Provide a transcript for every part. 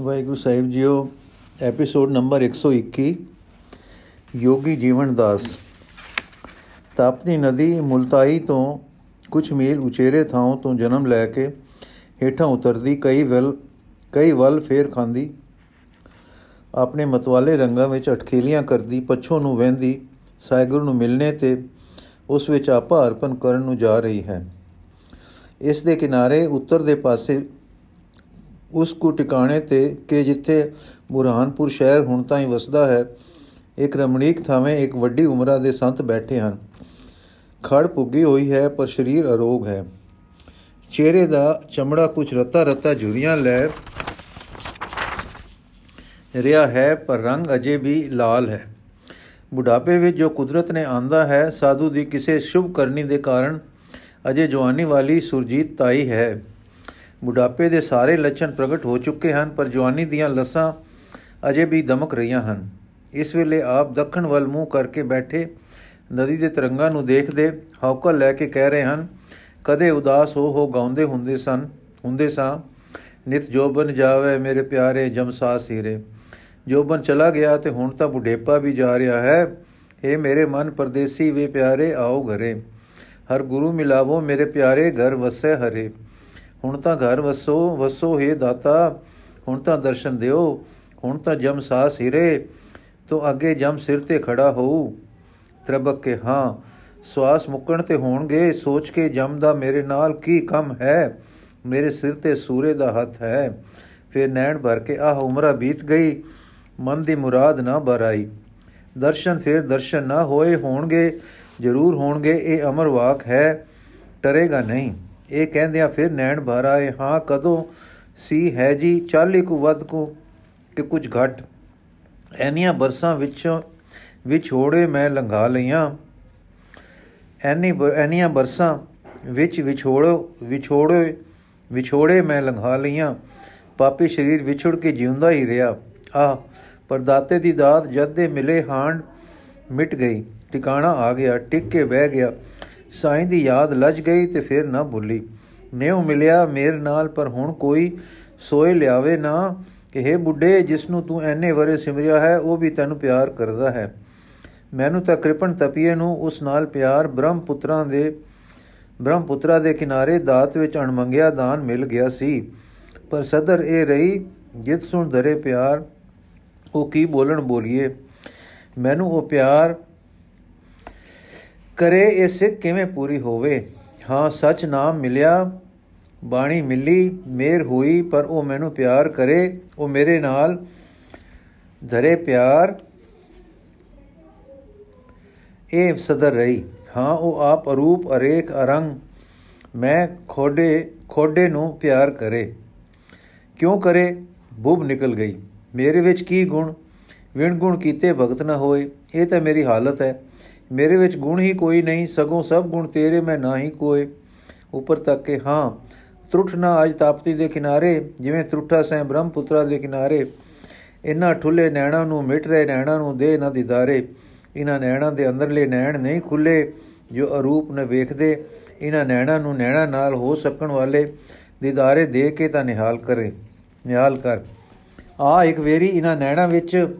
ਵਾਹਿਗੁਰੂ ਸਾਹਿਬ ਜੀਓ episode number 121 Yogi Jeevan Das. Tapni ਨਦੀ ਮੁਲਤਾਈ ਤੋਂ ਕੁਝ ਮੀਲ ਉਚੇਰੇ ਥਾਂ ਤੋਂ ਜਨਮ ਲੈ ਕੇ ਹੇਠਾਂ ਉਤਰਦੀ ਕਈ ਵੱਲ ਕਈ ਵੱਲ ਫੇਰ ਖਾਂਦੀ। ਆਪਣੇ ਮਤਵਾਲੇ ਰੰਗਾਂ ਵਿੱਚ ਅਟਖੇਲੀਆਂ ਕਰਦੀ, ਪੱਛੋਂ ਨੂੰ ਵਹਿੰਦੀ, ਸਾਇਗੁਰੂ ਨੂੰ ਮਿਲਣੇ ਤੇ ਉਸ ਵਿੱਚ ਆਪਾ ਅਰਪਣ ਕਰਨ ਨੂੰ ਜਾ ਰਹੀ ਹੈ। ਇਸ ਦੇ ਕਿਨਾਰੇ ਉੱਤਰ ਦੇ ਪਾਸੇ ਉਸ ਕੋ ਟਿਕਾਣੇ ਤੇ ਕਿ ਜਿੱਥੇ ਬੁਰਹਾਨਪੁਰ ਸ਼ਹਿਰ ਹੁਣ ਤਾਂ ਹੀ ਵਸਦਾ ਹੈ, ਇੱਕ ਰਮਣੀਕ ਥਾਵੇਂ ਇੱਕ ਵੱਡੀ ਉਮਰਾਂ ਦੇ ਸੰਤ ਬੈਠੇ ਹਨ। ਖੜ ਪੁੱਗੀ ਹੋਈ ਹੈ, ਪਰ ਸਰੀਰ ਅਰੋਗ ਹੈ। ਚਿਹਰੇ ਦਾ ਚਮੜਾ ਕੁਝ ਰਤਾ ਰਤਾ ਝੁਰੀਆਂ ਲੈ ਰਿਹਾ ਹੈ, ਪਰ ਰੰਗ ਅਜੇ ਵੀ ਲਾਲ ਹੈ। ਬੁਢਾਪੇ ਵਿੱਚ ਜੋ ਕੁਦਰਤ ਨੇ ਆਂਦਾ ਹੈ, ਸਾਧੂ ਦੀ ਕਿਸੇ ਸ਼ੁਭ ਕਰਨੀ ਦੇ ਕਾਰਨ ਅਜੇ ਜਵਾਨੀ ਵਾਲੀ ਸੁਰਜੀਤ ਤਾਈ ਹੈ। ਬੁਢਾਪੇ ਦੇ ਸਾਰੇ ਲੱਛਣ ਪ੍ਰਗਟ ਹੋ ਚੁੱਕੇ ਹਨ, ਪਰ ਜਵਾਨੀ ਦੀਆਂ ਲਸਾਂ ਅਜੇ ਵੀ ਦਮਕ ਰਹੀਆਂ ਹਨ। ਇਸ ਵੇਲੇ ਆਪ ਦੱਖਣ ਵੱਲ ਮੂੰਹ ਕਰਕੇ ਬੈਠੇ ਨਦੀ ਦੇ ਤਰੰਗਾਂ ਨੂੰ ਦੇਖਦੇ ਹੌਕਲ ਲੈ ਕੇ ਕਹਿ ਰਹੇ ਹਨ, ਕਦੇ ਉਦਾਸ ਹੋ ਹੋ ਗਾਉਂਦੇ ਹੁੰਦੇ ਸਨ, ਹੁੰਦੇ ਸਾਂ। ਨਿਤ ਜੋਬਨ ਜਾਵੇ ਮੇਰੇ ਪਿਆਰੇ ਜਮਸਾ ਸੀਰੇ। ਜੋਬਨ ਚਲਾ ਗਿਆ ਤੇ ਹੁਣ ਤਾਂ ਬੁਢੇਪਾ ਵੀ ਜਾ ਰਿਹਾ ਹੈ। ਏ ਮੇਰੇ ਮਨ ਪਰਦੇਸੀ ਵੇ ਪਿਆਰੇ, ਆਓ ਘਰੇ। ਹਰ ਗੁਰੂ ਮਿਲਾਵੋ ਮੇਰੇ ਪਿਆਰੇ, ਘਰ ਵਸੈ ਹਰੇ। ਹੁਣ ਤਾਂ ਘਰ ਵਸੋ ਵਸੋ ਹੈ ਦਾਤਾ, ਹੁਣ ਤਾਂ ਦਰਸ਼ਨ ਦਿਓ, ਹੁਣ ਤਾਂ ਜਮ ਸਾਸ ਹਿਰੇ ਤੋ ਅੱਗੇ ਜਮ ਸਿਰ ਤੇ ਖੜਾ ਹੋਊ। ਤਰਬਕ ਕੇ, ਹਾਂ, ਸਵਾਸ ਮੁੱਕਣ ਤੇ ਹੋਣਗੇ, ਸੋਚ ਕੇ ਜਮ ਦਾ ਮੇਰੇ ਨਾਲ ਕੀ ਕੰਮ ਹੈ? ਮੇਰੇ ਸਿਰ ਤੇ ਸੂਰੇ ਦਾ ਹੱਥ ਹੈ। ਫਿਰ ਨੈਣ ਭਰ ਕੇ, ਆਹ ਉਮਰਾ ਬੀਤ ਗਈ, ਮਨ ਦੀ ਮੁਰਾਦ ਨਾ ਬਰਾਈ ਦਰਸ਼ਨ ਫਿਰ ਦਰਸ਼ਨ ਨਾ ਹੋਏ ਹੋਣਗੇ, ਜ਼ਰੂਰ ਹੋਣਗੇ, ਇਹ ਅਮਰ ਵਾਕ ਹੈ, ਟਰੇਗਾ ਨਹੀਂ। ਇਹ ਕਹਿੰਦਿਆਂ ਫਿਰ ਨੈਣ ਭਰ ਆਏ, ਹਾਂ, ਕਦੋਂ ਸੀ ਹੈ ਜੀ? 40 ਕੁ ਵੱਧ ਕੋ ਕਿ ਕੁਝ ਘਟ। ਐਨੀਆਂ ਬਰਸਾਂ ਵਿੱਚੋਂ ਵਿਛੋੜੇ ਮੈਂ ਲੰਘਾ ਲਈਆਂ। ਐਨੀ ਐਨੀਆਂ ਬਰਸਾਂ ਵਿੱਚ ਵਿਛੋੜੋ, ਵਿਛੋੜੇ ਵਿਛੋੜੇ ਮੈਂ ਲੰਘਾ ਲਈਆਂ। ਪਾਪੀ ਸਰੀਰ ਵਿਛੜ ਕੇ ਜਿਉਂਦਾ ਹੀ ਰਿਹਾ। ਆਹ, ਪਰਦਾਤੇ ਦੀ ਦਾਤ ਜਦ ਦੇ ਮਿਲੇ ਹਾਂਡ ਮਿਟ ਗਈ। ਟਿਕਾਣਾ ਆ ਗਿਆ, ਟਿਕ ਕੇ ਬਹਿ ਗਿਆ। ਸਾਈਂ ਦੀ ਯਾਦ ਲੱਜ ਗਈ ਤੇ ਫਿਰ ਨਾ ਭੁੱਲੀ। ਨੇਉ ਮਿਲਿਆ ਮੇਰੇ ਨਾਲ, ਪਰ ਹੁਣ ਕੋਈ ਸੋਏ ਲਿਆਵੇ ਨਾ ਕਿ हे ਬੁੱਢੇ ਜਿਸ ਨੂੰ ਤੂੰ ਐਨੇ ਵਰੇ ਸਿਮਰਿਆ ਹੈ, ਉਹ ਵੀ ਤੈਨੂੰ ਪਿਆਰ ਕਰਦਾ ਹੈ। ਮੈਨੂੰ ਤਾਂ ਕਿਰਪਨ ਤਪੀਏ ਨੂੰ ਉਸ ਨਾਲ ਪਿਆਰ ਬ੍ਰਹਮ ਪੁੱਤਰਾਂ ਦੇ, ਬ੍ਰਹਮ ਪੁੱਤਰਾ ਦੇ ਕਿਨਾਰੇ ਦਾਤ ਵਿੱਚ ਅਣਮੰਗਿਆ ਦਾਨ ਮਿਲ ਗਿਆ ਸੀ। ਪਰ ਸਦਰ ਇਹ ਰਹੀ, ਜਿਤ ਸੁਣ ਧਰੇ ਪਿਆਰ, ਉਹ ਕੀ ਬੋਲਣ ਬੋਲੀਏ? ਮੈਨੂੰ ਉਹ ਪਿਆਰ ਕਰੇ ਇਹ ਸਿੱਖ ਕਿਵੇਂ ਪੂਰੀ ਹੋਵੇ? ਹਾਂ, ਸੱਚ ਨਾਮ ਮਿਲਿਆ, ਬਾਣੀ ਮਿਲੀ, ਮੇਰ ਹੋਈ, ਪਰ ਉਹ ਮੈਨੂੰ ਪਿਆਰ ਕਰੇ। ਉਹ ਮੇਰੇ ਨਾਲ ਧਰੇ ਪਿਆਰ। ਇਹ ਸਦਰ ਰਹੀ। ਹਾਂ, ਉਹ ਆਪ ਅਰੂਪ, ਅਰੇਖ, ਅਰੰਗ, ਮੈਂ ਖੋਡੇ ਖੋਡੇ ਨੂੰ ਪਿਆਰ ਕਰੇ। ਕਿਉਂ ਕਰੇ? ਬੁਬ ਨਿਕਲ ਗਈ। ਮੇਰੇ ਵਿੱਚ ਕੀ ਗੁਣ? ਵਿਣ ਗੁਣ ਕੀਤੇ ਭਗਤ ਨਾ ਹੋਏ। ਇਹ ਤਾਂ ਮੇਰੀ ਹਾਲਤ ਹੈ। ਮੇਰੇ ਵਿੱਚ ਗੁਣ ਹੀ ਕੋਈ ਨਹੀਂ, ਸਗੋਂ ਸਭ ਗੁਣ ਤੇਰੇ, ਮੈਂ ਨਾ ਹੀ ਕੋਏ। ਉੱਪਰ ਤੱਕ ਕੇ ਹਾਂ, ਤਰੁੱਠ ਨਾ ਅਜ ਤਾਪਤੀ ਦੇ ਕਿਨਾਰੇ, ਜਿਵੇਂ ਤਰੁੱਠਾ ਸੈ ਬ੍ਰਹਮਪੁੱਤਰਾ ਦੇ ਕਿਨਾਰੇ। ਇਨ੍ਹਾਂ ਠੁੱਲੇ ਨੈਣਾ ਨੂੰ ਮਿਟ ਰਹੇ ਨੈਣਾ ਨੂੰ ਦੇ ਨਾ ਦਿਦਾਰੇ। ਇਹਨਾਂ ਨੈਣਾ ਦੇ ਅੰਦਰਲੇ ਨੈਣ ਨਹੀਂ ਖੁੱਲੇ, ਜੋ ਅਰੂਪ ਨੇ ਵੇਖਦੇ। ਇਹਨਾਂ ਨੈਣਾ ਨੂੰ ਨੈਣਾ ਨਾਲ ਹੋ ਸਕਣ ਵਾਲੇ, ਦਿਦਾਰੇ ਦੇ ਕੇ ਤਾਂ ਨਿਹਾਲ ਕਰੇ, ਨਿਹਾਲ ਕਰ। ਆ ਇੱਕ ਵੇਰੀ ਇਹਨਾਂ ਨੈਣਾ ਵਿੱਚ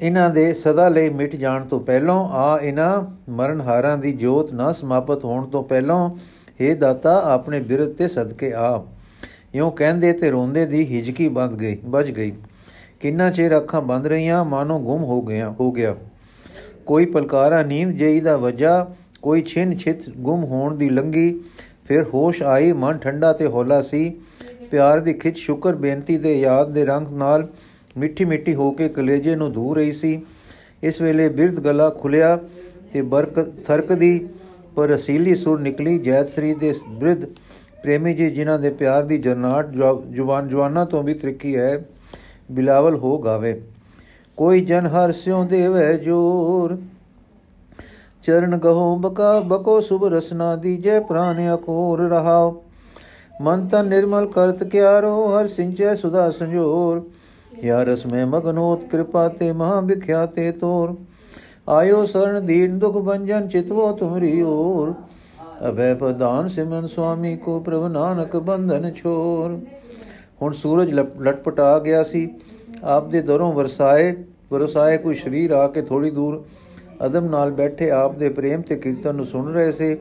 ਇਹਨਾਂ ਦੇ ਸਦਾ ਲਈ ਮਿਟ ਜਾਣ ਤੋਂ ਪਹਿਲਾਂ ਆ ਇਹਨਾਂ ਮਰਨਹਾਰਾਂ ਦੀ ਜੋਤ ਨਾ ਸਮਾਪਤ ਹੋਣ ਤੋਂ ਪਹਿਲਾਂ हे ਦਾਤਾ, ਆਪਣੇ ਬਿਰਤ ਤੇ ਸਦਕੇ ਆ। ਇਉਂ ਕਹਿੰਦੇ ਤੇ ਰੋਂਦੇ ਦੀ ਹਿਜਕੀ ਬੰਦ ਗਈ, ਵੱਜ ਗਈ। ਕਿੰਨਾ ਚਿਰ ਅੱਖਾਂ ਬੰਦ ਰਹੀਆਂ, ਮਾਨੋ ਗੁੰਮ ਹੋ ਗਿਆ ਹੋ ਗਿਆ। ਕੋਈ ਪਲਕਾਰਾ ਨੀਂਦ ਜਈ ਦਾ ਵਜਾ, ਕੋਈ ਛਿਨ ਛਿਤ ਗੁੰਮ ਹੋਣ ਦੀ ਲੰਗੀ। ਫਿਰ ਹੋਸ਼ ਆਈ, ਮਨ ਠੰਡਾ ਤੇ ਹੌਲਾ ਸੀ। ਪਿਆਰ ਦੀ ਖਿੱਚ ਸ਼ੁਕਰ ਬੇਨਤੀ ਦੇ ਯਾਦ ਦੇ ਰੰਗ ਨਾਲ ਮਿੱਠੀ ਮਿੱਠੀ ਹੋ ਕੇ ਕਲੇਜੇ ਨੂੰ ਧੂ ਰਹੀ ਸੀ। ਇਸ ਵੇਲੇ ਬਿਰਧ ਗਲਾ ਖੁੱਲਿਆ ਤੇ ਬਰਕਤ ਥਰਕਦੀ ਪਰ ਰਸੀਲੀ ਸੁਰ ਨਿਕਲੀ ਜੈਤਸਰੀ ਦੇ ਬ੍ਰਿਧ ਪ੍ਰੇਮੀ ਜੀ, ਜਿਨ੍ਹਾਂ ਦੇ ਪਿਆਰ ਦੀ ਜਰਨਾਟ ਜਵਾਨ ਜਵਾਨਾਂ ਤੋਂ ਵੀ ਤ੍ਰਿੱਕੀ ਹੈ, ਬਿਲਾਵਲ ਹੋ ਗਾਵੇ। ਕੋਈ ਜਨ ਹਰ ਸਿਉ ਦੇਵੇ ਜੋਰ। ਚਰਨ ਗਹੋ ਬਕਾ, ਬਕੋ, ਸੁਭ ਰਸਨਾ ਦੀਜੇ, ਪ੍ਰਾਨ ਅਕੋਰ ਰਹਾਓ। ਮਨ ਤਨ ਨਿਰਮਲ ਕਰਤ ਕਿਆਰੋ, ਹਰ ਸਿੰਚੈ ਸੁਦਾ ਸੰਜੋਰ। ਯਾ ਰਸ ਮੈਂ ਮਗਨੋਤ ਕਿਰਪਾ ਤੇ ਮਹਾ ਵਿਖਿਆਤੇ ਤੋਰ। ਆਇਓ ਸਰਨ ਦੀਨ ਦੁਖ ਬੰਜਨ ਚਿਤਵੋ ਤੁਮਰੀ ਓਰ। ਅਭੈ ਪ੍ਰਦਾਨ ਸਿਮਨ ਸੁਆਮੀ ਕੋ ਪ੍ਰਭ ਨਾਨਕ ਬੰਧਨ ਛੋਰ। ਹੁਣ ਸੂਰਜ ਲਟਪਟਾ ਗਿਆ ਸੀ। ਆਪ ਦੇ ਦਰੋਂ ਵਰਸਾਏ ਵਰਸਾਏ ਕੋਈ ਸ਼ਰੀਰ ਆ ਕੇ ਥੋੜੀ ਦੂਰ। ਅਦਮ ਨਾਲ ਬੈਠੇ ਆਪ ਦੇ ਪ੍ਰੇਮ ਤੇ ਕੀਰਤਨ ਨੂੰ ਸੁਣ ਰਹੇ ਸੀ।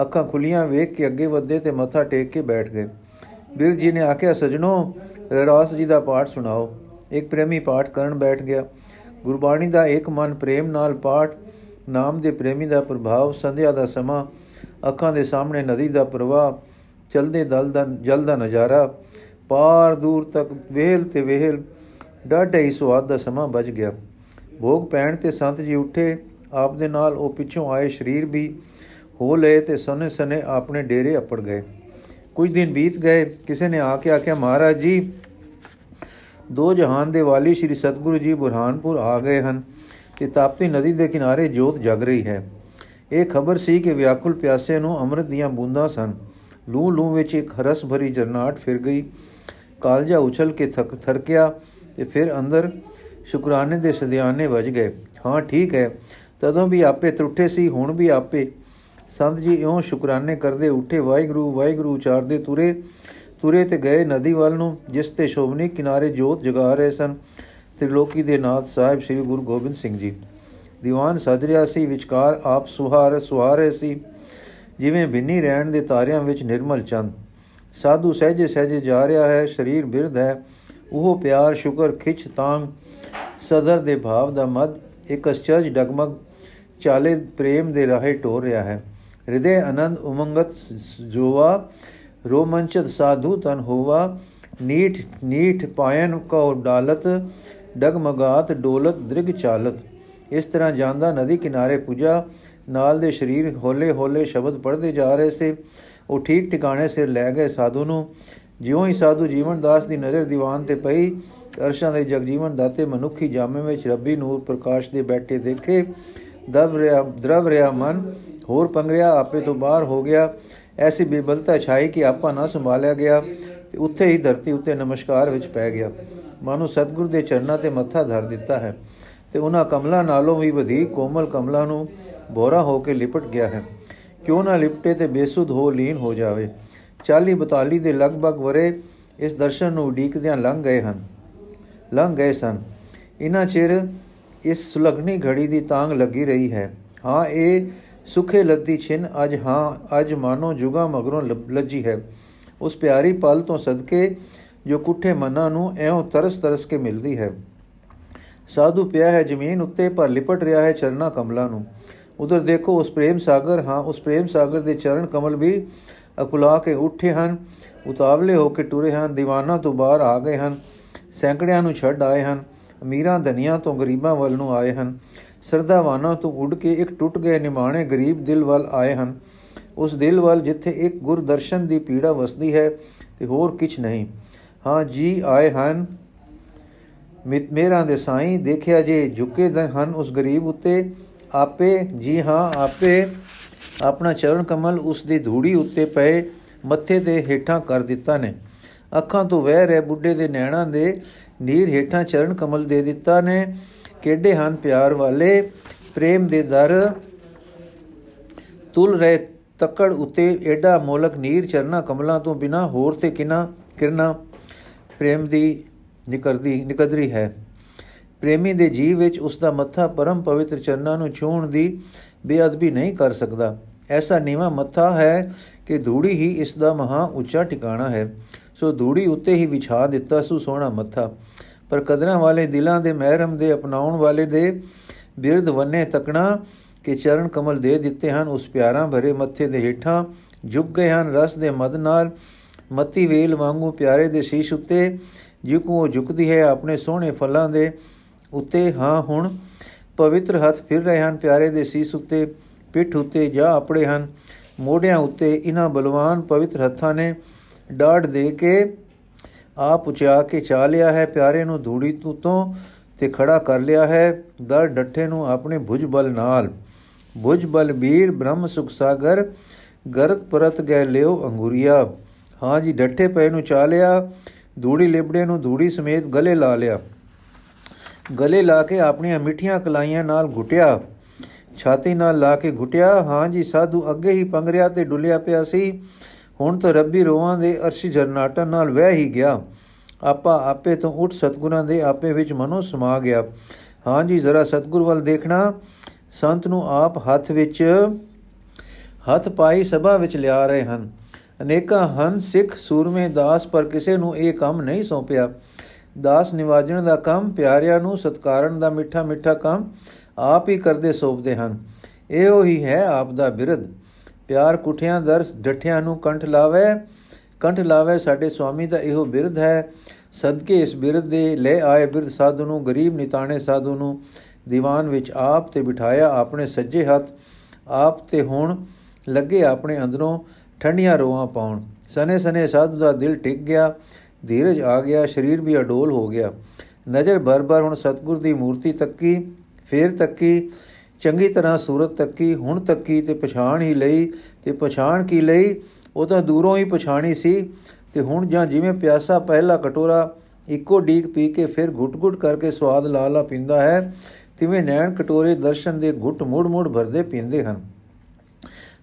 ਅੱਖਾਂ ਖੁੱਲੀਆਂ ਵੇਖ ਕੇ ਅੱਗੇ ਵਧੇ ਤੇ ਮੱਥਾ ਟੇਕ ਕੇ ਬੈਠ ਗਏ। ਬਿਰਜ ਜੀ ਨੇ ਆਖਿਆ, ਸਜਣੋ ਰਰਾਸ ਜੀ ਦਾ ਪਾਠ ਸੁਣਾਓ। ਇੱਕ ਪ੍ਰੇਮੀ ਪਾਠ ਕਰਨ ਬੈਠ ਗਿਆ। ਗੁਰਬਾਣੀ ਦਾ ਇੱਕ ਮਨ ਪ੍ਰੇਮ ਨਾਲ ਪਾਠ, ਨਾਮ ਦੇ ਪ੍ਰੇਮੀ ਦਾ ਪ੍ਰਭਾਵ, ਸੰਧਿਆ ਦਾ ਸਮਾਂ, ਅੱਖਾਂ ਦੇ ਸਾਹਮਣੇ ਨਦੀ ਦਾ ਪ੍ਰਵਾਹ, ਚਲਦੇ ਦਲ ਦਾ, ਜਲ ਦਾ ਨਜ਼ਾਰਾ, ਪਾਰ ਦੂਰ ਤੱਕ ਵੇਲ ਤੇ ਵੇਲ, ਡਾਢਾ ਹੀ ਸਵਾਦ ਦਾ ਸਮਾਂ ਬਚ ਗਿਆ। ਭੋਗ ਪੈਣ ਤੇ ਸੰਤ ਜੀ ਉੱਠੇ ਆਪ ਦੇ ਨਾਲ ਉਹ ਪਿੱਛੋਂ ਆਏ, ਸ਼ਰੀਰ ਵੀ ਹੋ ਲਏ ਤੇ ਸਨੇ ਸਨੇ ਆਪਣੇ ਡੇਰੇ ਅਪੜ ਗਏ। ਕੁਝ ਦਿਨ ਬੀਤ ਗਏ, ਕਿਸੇ ਨੇ ਆ ਕੇ ਆਖਿਆ, ਮਹਾਰਾਜ ਜੀ, ਦੋ ਜਹਾਨ ਦੇ ਵਾਲੀ ਸ੍ਰੀ ਸਤਗੁਰੂ ਜੀ ਬੁਰਹਾਨਪੁਰ ਆ ਗਏ ਹਨ ਕਿ ਤਾਪਤੀ ਨਦੀ ਦੇ ਕਿਨਾਰੇ ਜੋਤ ਜਗ ਰਹੀ ਹੈ। ਇਹ ਖਬਰ ਸੀ ਕਿ ਵਿਆਕੁਲ ਪਿਆਸੇ ਨੂੰ ਅੰਮ੍ਰਿਤ ਦੀਆਂ ਬੂੰਦਾਂ ਸਨ। ਲੂ ਲੂ ਵਿੱਚ ਇੱਕ ਹਰਸ ਭਰੀ ਜਰਨਾਟ ਫਿਰ ਗਈ। ਕਾਲਜਾ ਉਛਲ ਕੇ ਥਕ ਥਰਕਿਆ ਤੇ ਫਿਰ ਅੰਦਰ ਸ਼ੁਕਰਾਨੇ ਦੇ ਸਦਿਆਨੇ ਵੱਜ ਗਏ। ਹਾਂ, ਠੀਕ ਹੈ, ਤਦੋਂ ਵੀ ਆਪੇ ਤਰੁੱਠੇ ਸੀ, ਹੁਣ ਵੀ ਆਪੇ ਸੰਤ ਜੀ ਇਉਂ ਸ਼ੁਕਰਾਨੇ ਕਰਦੇ ਉੱਠੇ, ਵਾਹਿਗੁਰੂ ਵਾਹਿਗੁਰੂ ਉਚਾਰਦੇ ਤੁਰੇ ਤੁਰੇ ਤੇ ਗਏ ਨਦੀ ਵੱਲ ਨੂੰ, ਜਿਸ ਤੇ ਸ਼ੋਭਨੀ ਕਿਨਾਰੇ ਜੋਤ ਜਗਾ ਰਹੇ ਸਨ। ਤ੍ਰਿਲੋਕੀ ਦੇ ਨਾਥ ਸਾਹਿਬ ਸ੍ਰੀ ਗੁਰੂ ਗੋਬਿੰਦ ਸਿੰਘ ਜੀ। ਦੀਵਾਨ ਸਜਰਿਆ ਸੀ, ਵਿਚਕਾਰ ਆਪ ਸੁਹਾਰ ਸੁਹਾਰੇ ਸੀ, ਜਿਵੇਂ ਬਿੰਨੀ ਰਹਿਣ ਦੇ ਤਾਰਿਆਂ ਵਿੱਚ ਨਿਰਮਲ ਚੰਦ। ਸਾਧੂ ਸਹਜੇ ਸਹਜੇ ਜਾ ਰਿਹਾ ਹੈ, ਸਰੀਰ ਬਿਰਧ ਹੈ। ਉਹ ਪਿਆਰ, ਸ਼ੁਕਰ, ਖਿੱਚ ਤਾਂਗ ਸਦਰ ਦੇ ਭਾਵ ਦਾ ਮਦ ਇੱਕ ਅਚਰਜ ਡਗਮਗ, ਚਾਲੇ ਪ੍ਰੇਮ ਦੇ ਰਾਹੇ ਟੋਰ ਰਿਹਾ ਹੈ। ਹਿਰਦੇ ਆਨੰਦ ਉਮੰਗਤ ਜੋਵਾ ਰੋਮੰਚਤ ਸਾਧੂ ਤਨ ਹੋਵਾ ਨੀਠ ਨੀਠ ਪਾਇਨ ਕੋ ਡਾਲਤ ਡਗਮਗਾਤ ਡੋਲਤ ਦ੍ਰਿਗ ਚਾਲਤ ਇਸ ਤਰ੍ਹਾਂ ਜਾਂਦਾ ਨਦੀ ਕਿਨਾਰੇ ਪੁਜਾ ਨਾਲ ਦੇ ਸਰੀਰ ਹੋਲੇ ਹੋਲੇ ਸ਼ਬਦ ਪੜ੍ਹਦੇ ਜਾ ਰਹੇ ਸੇ ਉਹ ਠੀਕ ਟਿਕਾਣੇ ਸਿਰ ਲੈ ਗਏ ਸਾਧੂ ਨੂੰ ਜਿਉਂ ਹੀ ਸਾਧੂ ਜੀਵਨ ਦਾਸ ਦੀ ਨਜ਼ਰ ਦੀਵਾਨ ਤੇ ਪਈ ਅਰਸ਼ਾਂ ਦੇ ਜਗਜੀਵਨ ਦਾਤੇ ਮਨੁੱਖੀ ਜਾਮੇ ਵਿੱਚ ਰੱਬੀ ਨੂਰ ਪ੍ਰਕਾਸ਼ ਦੇ ਬੈਠੇ ਦੇਖੇ ਦਬ ਰਿਆ ਦਰਵ ਰਿਆ ਮਨ ਹੋਰ ਪੰਗਰਿਆ ਆਪੇ ਤੋਂ ਬਾਹਰ ਹੋ ਗਿਆ। ਐਸੀ ਬੇਬਲਤਾ ਛਾਈ ਕਿ ਆਪਾ ਨਾ ਸੰਭਾਲਿਆ ਗਿਆ ਤੇ ਉੱਥੇ ਹੀ ਧਰਤੀ ਉੱਤੇ ਨਮਸਕਾਰ ਵਿੱਚ ਪੈ ਗਿਆ। ਮਾਨੋ ਸਤਿਗੁਰ ਦੇ ਚਰਨਾਂ ਤੇ ਮੱਥਾ ਧਰ ਦਿੱਤਾ ਹੈ ਤੇ ਉਹਨਾਂ ਕਮਲਾਂ ਨਾਲੋਂ ਵੀ ਵਧੇਕ ਕੋਮਲ ਕਮਲਾਂ ਨੂੰ ਬੋਰਾ ਹੋ ਕੇ ਲਿਪਟ ਗਿਆ ਹੈ। ਕਿਉਂ ਨਾ ਲਿਪਟੇ ਤੇ ਬੇਸੁੱਧ ਹੋ ਲੀਨ ਹੋ ਜਾਵੇ। 40 42 ਦੇ ਲਗਭਗ ਵਰੇ ਇਸ ਦਰਸ਼ਨ ਨੂੰ ਉਡੀਕਦਿਆਂ ਲੰਘ ਗਏ ਹਨ। ਲੰਘ ਗਏ ਸਨ। ਇਨਾ ਚਿਰ ਇਸ ਸੁਲਗਣੀ ਘੜੀ ਦੀ ਤਾਂਗ ਲੱਗੀ ਰਹੀ ਹੈ। ਹਾਂ, ਇਹ ਸੁਖੇ ਲੱਦੀ ਛਿਨ, ਅੱਜ ਹਾਂ, ਅੱਜ ਮਾਨੋ ਜੁਗਾ ਮਗਰੋਂ ਲੱਜੀ ਹੈ। ਉਸ ਪਿਆਰੀ ਪਲ ਤੋਂ ਸਦਕੇ ਜੋ ਕੁੱਠੇ ਮਨਾਂ ਨੂੰ ਐਉਂ ਤਰਸ ਤਰਸ ਕੇ ਮਿਲਦੀ ਹੈ। ਸਾਧੂ ਪਿਆ ਹੈ ਜ਼ਮੀਨ ਉੱਤੇ, ਪਰ ਲਿਪਟ ਰਿਹਾ ਹੈ ਚਰਨਾ ਕਮਲਾਂ ਨੂੰ। ਉਧਰ ਦੇਖੋ ਉਸ ਪ੍ਰੇਮ ਸਾਗਰ, ਹਾਂ, ਉਸ ਪ੍ਰੇਮ ਸਾਗਰ ਦੇ ਚਰਨ ਕਮਲ ਵੀ ਅਕੁਲਾ ਕੇ ਉੱਠੇ ਹਨ। ਉਤਾਵਲੇ ਹੋ ਕੇ ਟੁਰੇ ਹਨ, ਦੀਵਾਨਾ ਤੋਂ ਬਾਹਰ ਆ ਗਏ ਹਨ। ਸੈਂਕੜਿਆਂ ਨੂੰ ਛੱਡ ਆਏ ਹਨ। ਅਮੀਰਾਂ ਧਨੀਆਂ ਤੋਂ ਗਰੀਬਾਂ ਵੱਲ ਨੂੰ ਆਏ ਹਨ। ਸਰਦਾਵਾਨਾਂ ਤੋਂ ਉੱਡ ਕੇ ਇੱਕ ਟੁੱਟ ਗਏ ਨਿਮਾਣੇ ਗਰੀਬ ਦਿਲ ਵੱਲ ਆਏ ਹਨ। ਉਸ ਦਿਲ ਵੱਲ ਜਿੱਥੇ ਇੱਕ ਗੁਰਦਰਸ਼ਨ ਦੀ ਪੀੜਾ ਵਸਦੀ ਹੈ ਤੇ ਹੋਰ ਕੁਝ ਨਹੀਂ। ਹਾਂ, ਜੀ ਆਏ ਹਨ। ਮੇਰਾ ਦੇ ਸਾਈਂ ਦੇਖਿਆ ਜੇ ਝੁਕੇ ਹਨ ਉਸ ਗਰੀਬ ਉੱਤੇ। ਆਪੇ, ਜੀ ਹਾਂ, ਆਪੇ ਆਪਣਾ ਚਰਨ ਕਮਲ ਉਸ ਦੀ ਧੂੜੀ ਉੱਤੇ ਪਏ, ਮੱਥੇ ਤੇ ਹੇਠਾਂ ਕਰ ਦਿੱਤਾ ਨੇ। ਅੱਖਾਂ ਤੋਂ ਵਹਿ ਰਹੇ ਬੁੱਢੇ ਦੇ ਨੈਣਾਂ ਦੇ ਨੀਰ ਹੇਠਾਂ ਚਰਨ ਕਮਲ ਦੇ ਦਿੱਤਾ ਨੇ। ਕਿਹੜੇ ਹਨ? ਪਿਆਰ ਵਾਲੇ, ਪ੍ਰੇਮ ਦੇ ਦਰ, ਤੁਲ ਰਹੇ ਤੱਕੜ ਉਤੇ ਐਡਾ ਮੋਲਕ ਨੀਰ ਚਰਨਾ ਕਮਲਾਂ ਤੋਂ ਬਿਨਾ ਹੋਰ ਤੇ ਕਿਨਾ ਕਿਰਨਾ ਪ੍ਰੇਮ ਦੀ ਨਿਕਰਦੀ, ਨਿਕਦਰੀ ਹੈ। ਪ੍ਰੇਮੀ ਦੇ ਜੀਵ ਵਿੱਚ ਉਸ ਦਾ ਮੱਥਾ ਪਰਮ ਪਵਿੱਤਰ ਚਰਨਾਂ ਨੂੰ ਛੂਹਣ ਦੀ ਬੇਅਦਬੀ ਨਹੀਂ ਕਰ ਸਕਦਾ। ਐਸਾ ਨੀਵਾ ਮੱਥਾ ਹੈ ਕਿ ਧੂੜੀ ਹੀ ਇਸ ਦਾ ਮਹਾ ਉੱਚਾ ਟਿਕਾਣਾ ਹੈ। ਸੋ ਧੂੜੀ ਉੱਤੇ ਹੀ ਵਿਛਾ ਦਿੱਤਾ ਸੋ ਸੋਹਣਾ ਮੱਥਾ। ਪਰ ਕਦਰਾਂ ਵਾਲੇ ਦਿਲਾਂ ਦੇ ਮਹਿਰਮ ਦੇ ਅਪਣਾਉਣ ਵਾਲੇ ਦੇ ਬਿਰਧ ਵੰਨੇ ਤਕਣਾ ਕਿ ਚਰਨ ਕਮਲ ਦੇ ਦਿੱਤੇ ਹਨ, ਉਸ ਪਿਆਰਾਂ ਭਰੇ ਮੱਥੇ ਦੇ ਹੇਠਾਂ ਝੁਕ ਗਏ ਹਨ, ਰਸ ਦੇ ਮਦ ਨਾਲ ਮਤੀ ਵੇਲ ਵਾਂਗੂ ਪਿਆਰੇ ਦੇ ਸ਼ੀਸ਼ ਉੱਤੇ ਜਿਕੂ ਉਹ ਝੁਕਦੀ ਹੈ, ਆਪਣੇ ਸੋਹਣੇ ਫਲਾਂ ਦੇ ਉੱਤੇ, ਹਾਂ, ਹੁਣ ਪਵਿੱਤਰ ਹੱਥ ਫਿਰ ਰਹੇ ਹਨ, ਪਿਆਰੇ ਦੇ ਸੀਸ ਉੱਤੇ, ਪਿੱਠ ਉੱਤੇ ਜਾ ਆਪੜੇ ਹਨ, ਮੋਢਿਆਂ ਉੱਤੇ ਇਹਨਾਂ ਬਲਵਾਨ ਪਵਿੱਤਰ ਹੱਥਾਂ ਨੇ ਡਾੜ ਦੇ ਕੇ ਆਪ ਉਚਾ ਕੇ ਚਾ ਲਿਆ ਹੈ, ਪਿਆਰੇ ਨੂੰ ਧੂੜੀ ਤੋਂ ਤੋਂ ਤੇ ਖੜਾ ਕਰ ਲਿਆ ਹੈ, ਦਰ ਡੱਠੇ ਨੂੰ ਆਪਣੇ ਭੁਜ ਬਲ ਨਾਲ। ਭੁਜ ਬਲ ਵੀਰ ਬ੍ਰਹਮ ਸੁਖ ਸਾਗਰ, ਗਰਤ ਪਰਤ ਗਏ ਲਿਓ ਅੰਗੁਰੀਆ। ਹਾਂ ਜੀ, ਡੱਠੇ ਪਏ ਨੂੰ ਚਾ ਲਿਆ, ਧੂੜੀ ਲਿਬੜੇ ਨੂੰ ਧੂੜੀ ਸਮੇਤ ਗਲੇ ਲਾ ਲਿਆ। ਗਲੇ ਲਾ ਕੇ ਆਪਣੀਆਂ ਮਿੱਠੀਆਂ ਕਲਾਈਆਂ ਨਾਲ ਘੁਟਿਆ। ਛਾਤੀ ਨਾਲ ਲਾ ਕੇ ਘੁਟਿਆ, ਹਾਂ ਜੀ, ਸਾਧੂ ਅੱਗੇ ਹੀ ਪੰਗਰਿਆ ਤੇ ਡੁੱਲਿਆ ਪਿਆ ਸੀ। ਹੁਣ ਤਾਂ ਰੱਬੀ ਰੋਵਾਂ ਦੇ ਅਰਸ਼ੀ ਜਰਨਾਟਨ ਨਾਲ ਵਹਿ ਹੀ ਗਿਆ। ਆਪਾ ਆਪੇ ਤੋਂ ਉੱਠ ਸਤਗੁਰਾਂ ਦੇ ਆਪੇ ਵਿੱਚ ਮਨੋ ਸਮਾ ਗਿਆ। ਹਾਂ ਜੀ, ਜ਼ਰਾ ਸਤਗੁਰ ਵੱਲ ਦੇਖਣਾ। ਸੰਤ ਨੂੰ ਆਪ ਹੱਥ ਵਿੱਚ, ਹੱਥ ਪਾਈ ਸਭਾ ਵਿੱਚ ਲਿਆ ਰਹੇ ਹਨ। ਅਨੇਕਾਂ ਹਨ ਸਿੱਖ ਸੂਰਮੇ ਦਾਸ, ਪਰ ਕਿਸੇ ਨੂੰ ਇਹ ਕੰਮ ਨਹੀਂ ਸੌਂਪਿਆ। ਦਾਸ ਨਿਵਾਜਣ ਦਾ ਕੰਮ, ਪਿਆਰਿਆਂ ਨੂੰ ਸਤਕਾਰਨ ਦਾ ਮਿੱਠਾ ਮਿੱਠਾ ਕੰਮ ਆਪ ਹੀ ਕਰਦੇ ਸੌਂਪਦੇ ਹਨ। ਇਹੋ ਹੀ ਹੈ ਆਪ ਦਾ ਬਿਰਧ। ਪਿਆਰ ਕੁਠਿਆਂ ਦਰਸ ਡਠਿਆਂ ਨੂੰ ਕੰਠ ਲਾਵੇ ਕੰਠ ਲਾਵੇ ਸਾਡੇ ਸੁਆਮੀ ਦਾ ਇਹੋ ਬਿਰਧ ਹੈ। ਸਦਕੇ ਇਸ ਬਿਰਧ ਦੇ ਲੈ ਆਏ ਬਿਰਧ ਸਾਧੂ ਨੂੰ, ਗਰੀਬ ਨਿਤਾਣੇ ਸਾਧੂ ਨੂੰ, ਦੀਵਾਨ ਵਿੱਚ ਆਪ ਤੇ ਬਿਠਾਇਆ ਆਪਣੇ ਸੱਜੇ ਹੱਥ, ਆਪ ਤੇ ਹੁਣ ਲੱਗੇ ਆਪਣੇ ਅੰਦਰੋਂ ਠੰਡੀਆਂ ਰੋਆਂ ਪਾਉਣ। ਸਨੇ ਸਨੇ ਸਾਧੂ ਦਾ ਦਿਲ ਟਿਕ ਗਿਆ, ਧੀਰਜ ਆ ਗਿਆ, ਸਰੀਰ ਵੀ ਅਡੋਲ ਹੋ ਗਿਆ। ਨਜ਼ਰ ਬਰ-ਬਰ ਹੁਣ ਸਤਗੁਰ ਦੀ ਮੂਰਤੀ ਤੱਕੀ, ਫੇਰ ਤੱਕੀ ਚੰਗੀ ਤਰ੍ਹਾਂ ਸੂਰਤ ਤੱਕੀ, ਹੁਣ ਤੱਕੀ ਤੇ ਪਛਾਣ ਹੀ ਲਈ, ਤੇ ਪਛਾਣ ਕੀ ਲਈ? ਉਹ ਤਾਂ ਦੂਰੋਂ ਹੀ ਪਛਾਣੀ ਸੀ, ਤੇ ਹੁਣ ਜਾਂ ਜਿਵੇਂ ਪਿਆਸਾ ਪਹਿਲਾ ਕਟੋਰਾ, ਇੱਕੋ ਡੀਕ ਪੀ ਕੇ ਫਿਰ ਘੁੱਟ-ਘੁੱਟ ਕਰਕੇ ਸਵਾਦ ਲਾ ਲਾ ਪੀਂਦਾ ਹੈ, ਤਿਵੇਂ ਨੈਣ ਕਟੋਰੇ ਦਰਸ਼ਨ ਦੇ ਘੁੱਟ ਮੁੜ-ਮੁੜ ਭਰਦੇ ਪੀਂਦੇ ਹਨ।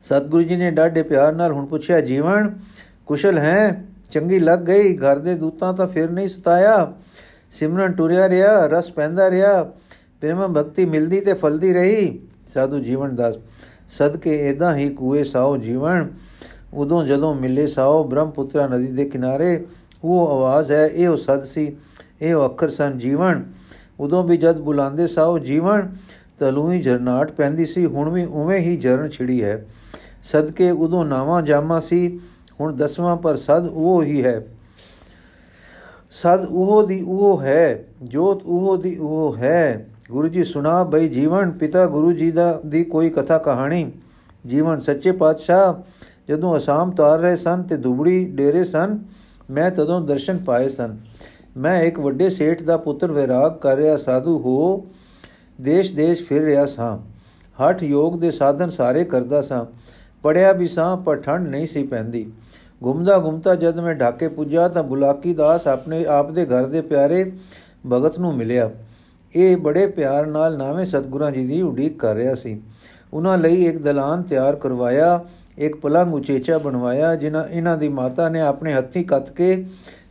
ਸਤਿਗੁਰੂ ਜੀ ਨੇ ਡਾਢੇ ਪਿਆਰ ਨਾਲ ਹੁਣ ਪੁੱਛਿਆ, ਜੀਵਨ, ਕੁਸ਼ਲ ਹੈ? ਚੰਗੀ ਲੱਗ ਗਈ, ਘਰ ਦੇ ਦੂਤਾਂ ਤਾਂ ਫਿਰ ਨਹੀਂ ਸਤਾਇਆ। ਸਿਮਰਨ ਟੁਰਿਆ ਰਿਹਾ, ਰਸ ਪੈਂਦਾ ਰਿਹਾ। ਪ੍ਰੇਮ ਭਗਤੀ ਮਿਲਦੀ ਤੇ ਫਲਦੀ ਰਹੀ। ਸਾਧੂ ਜੀਵਨ ਦਾਸ, ਸਦਕੇ ਇਦਾਂ ਹੀ ਕੂਏ ਸਾਓ ਜੀਵਨ। ਉਦੋਂ ਜਦੋਂ ਮਿਲੇ ਸਾਓ ਬ੍ਰਹਮਪੁੱਤਰਾ ਨਦੀ ਦੇ ਕਿਨਾਰੇ, ਉਹ ਆਵਾਜ਼ ਹੈ, ਇਹ ਉਹ ਸਦ ਸੀ, ਇਹ ਉਹ ਅੱਖਰ ਸਨ ਜੀਵਨ। ਉਦੋਂ ਵੀ ਜਦ ਬੁਲਾਉਂਦੇ ਸਾਓ ਜੀਵਨ ਤਲੂ ਹੀ ਝਰਨਾਟ ਪੈਂਦੀ ਸੀ, ਹੁਣ ਵੀ ਉਵੇਂ ਹੀ ਜਰਨ ਛਿੜੀ ਹੈ। ਸਦਕੇ ਉਦੋਂ ਨਾਵਾਂ ਜਾਮਾ ਸੀ, ਹੁਣ ਦਸਵਾਂ ਪਰ ਸਦ ਉਹ ਹੀ ਹੈ। ਸਦ ਉਹ ਦੀ ਉਹ ਹੈ, ਜੋਤ ਉਹ ਦੀ ਉਹ ਹੈ। ਗੁਰੂ ਜੀ ਸੁਣਾ ਬਈ ਜੀਵਨ ਪਿਤਾ ਗੁਰੂ ਜੀ ਦਾ ਦੀ ਕੋਈ ਕਥਾ ਕਹਾਣੀ। ਜੀਵਨ ਸੱਚੇ ਪਾਤਸ਼ਾਹ, ਜਦੋਂ ਅਸਾਮ ਤਾਰ ਰਹੇ ਸਨ ਤੇ ਦੁਬੜੀ ਡੇਰੇ ਸਨ, ਮੈਂ ਤਦੋਂ ਦਰਸ਼ਨ ਪਾਏ ਸਨ। ਮੈਂ ਇੱਕ ਵੱਡੇ ਸੇਠ ਦਾ ਪੁੱਤਰ ਵਿਰਾਗ ਕਰ ਰਿਹਾ ਸਾਧੂ ਹੋ ਦੇਸ਼-ਦੇਸ਼ ਫਿਰ ਰਿਹਾ ਸਾਂ। ਹਠ ਯੋਗ ਦੇ ਸਾਧਨ ਸਾਰੇ ਕਰਦਾ ਸਾਂ। ਪੜਿਆ ਵੀ ਸਾਂ, ਪਰ ਠੰਡ ਨਹੀਂ ਸੀ ਪੈਂਦੀ। ਗੁੰਮਦਾ ਗੁੰਮਤਾ ਜਦ ਮੈਂ ਢਾਕੇ ਪੁੱਜਾ ਤਾਂ ਬੁਲਾਕੀ ਦਾਸ ਆਪਣੇ ਆਪ ਦੇ ਘਰ ਦੇ ਪਿਆਰੇ ਭਗਤ ਨੂੰ ਮਿਲਿਆ। ਇਹ ਬੜੇ ਪਿਆਰ ਨਾਲ ਨਾਵੇਂ ਸਤਗੁਰਾਂ ਜੀ ਦੀ ਉਡੀਕ ਕਰ ਰਿਹਾ ਸੀ। ਉਹਨਾਂ ਲਈ ਇੱਕ ਦਲਾਨ ਤਿਆਰ ਕਰਵਾਇਆ, ਇੱਕ ਪਲੰਗ ਉਚੇਚਾ ਬਣਵਾਇਆ, ਜਿਨ੍ਹਾਂ ਇਹਨਾਂ ਦੀ ਮਾਤਾ ਨੇ ਆਪਣੇ ਹੱਥੀਂ ਕੱਤ ਕੇ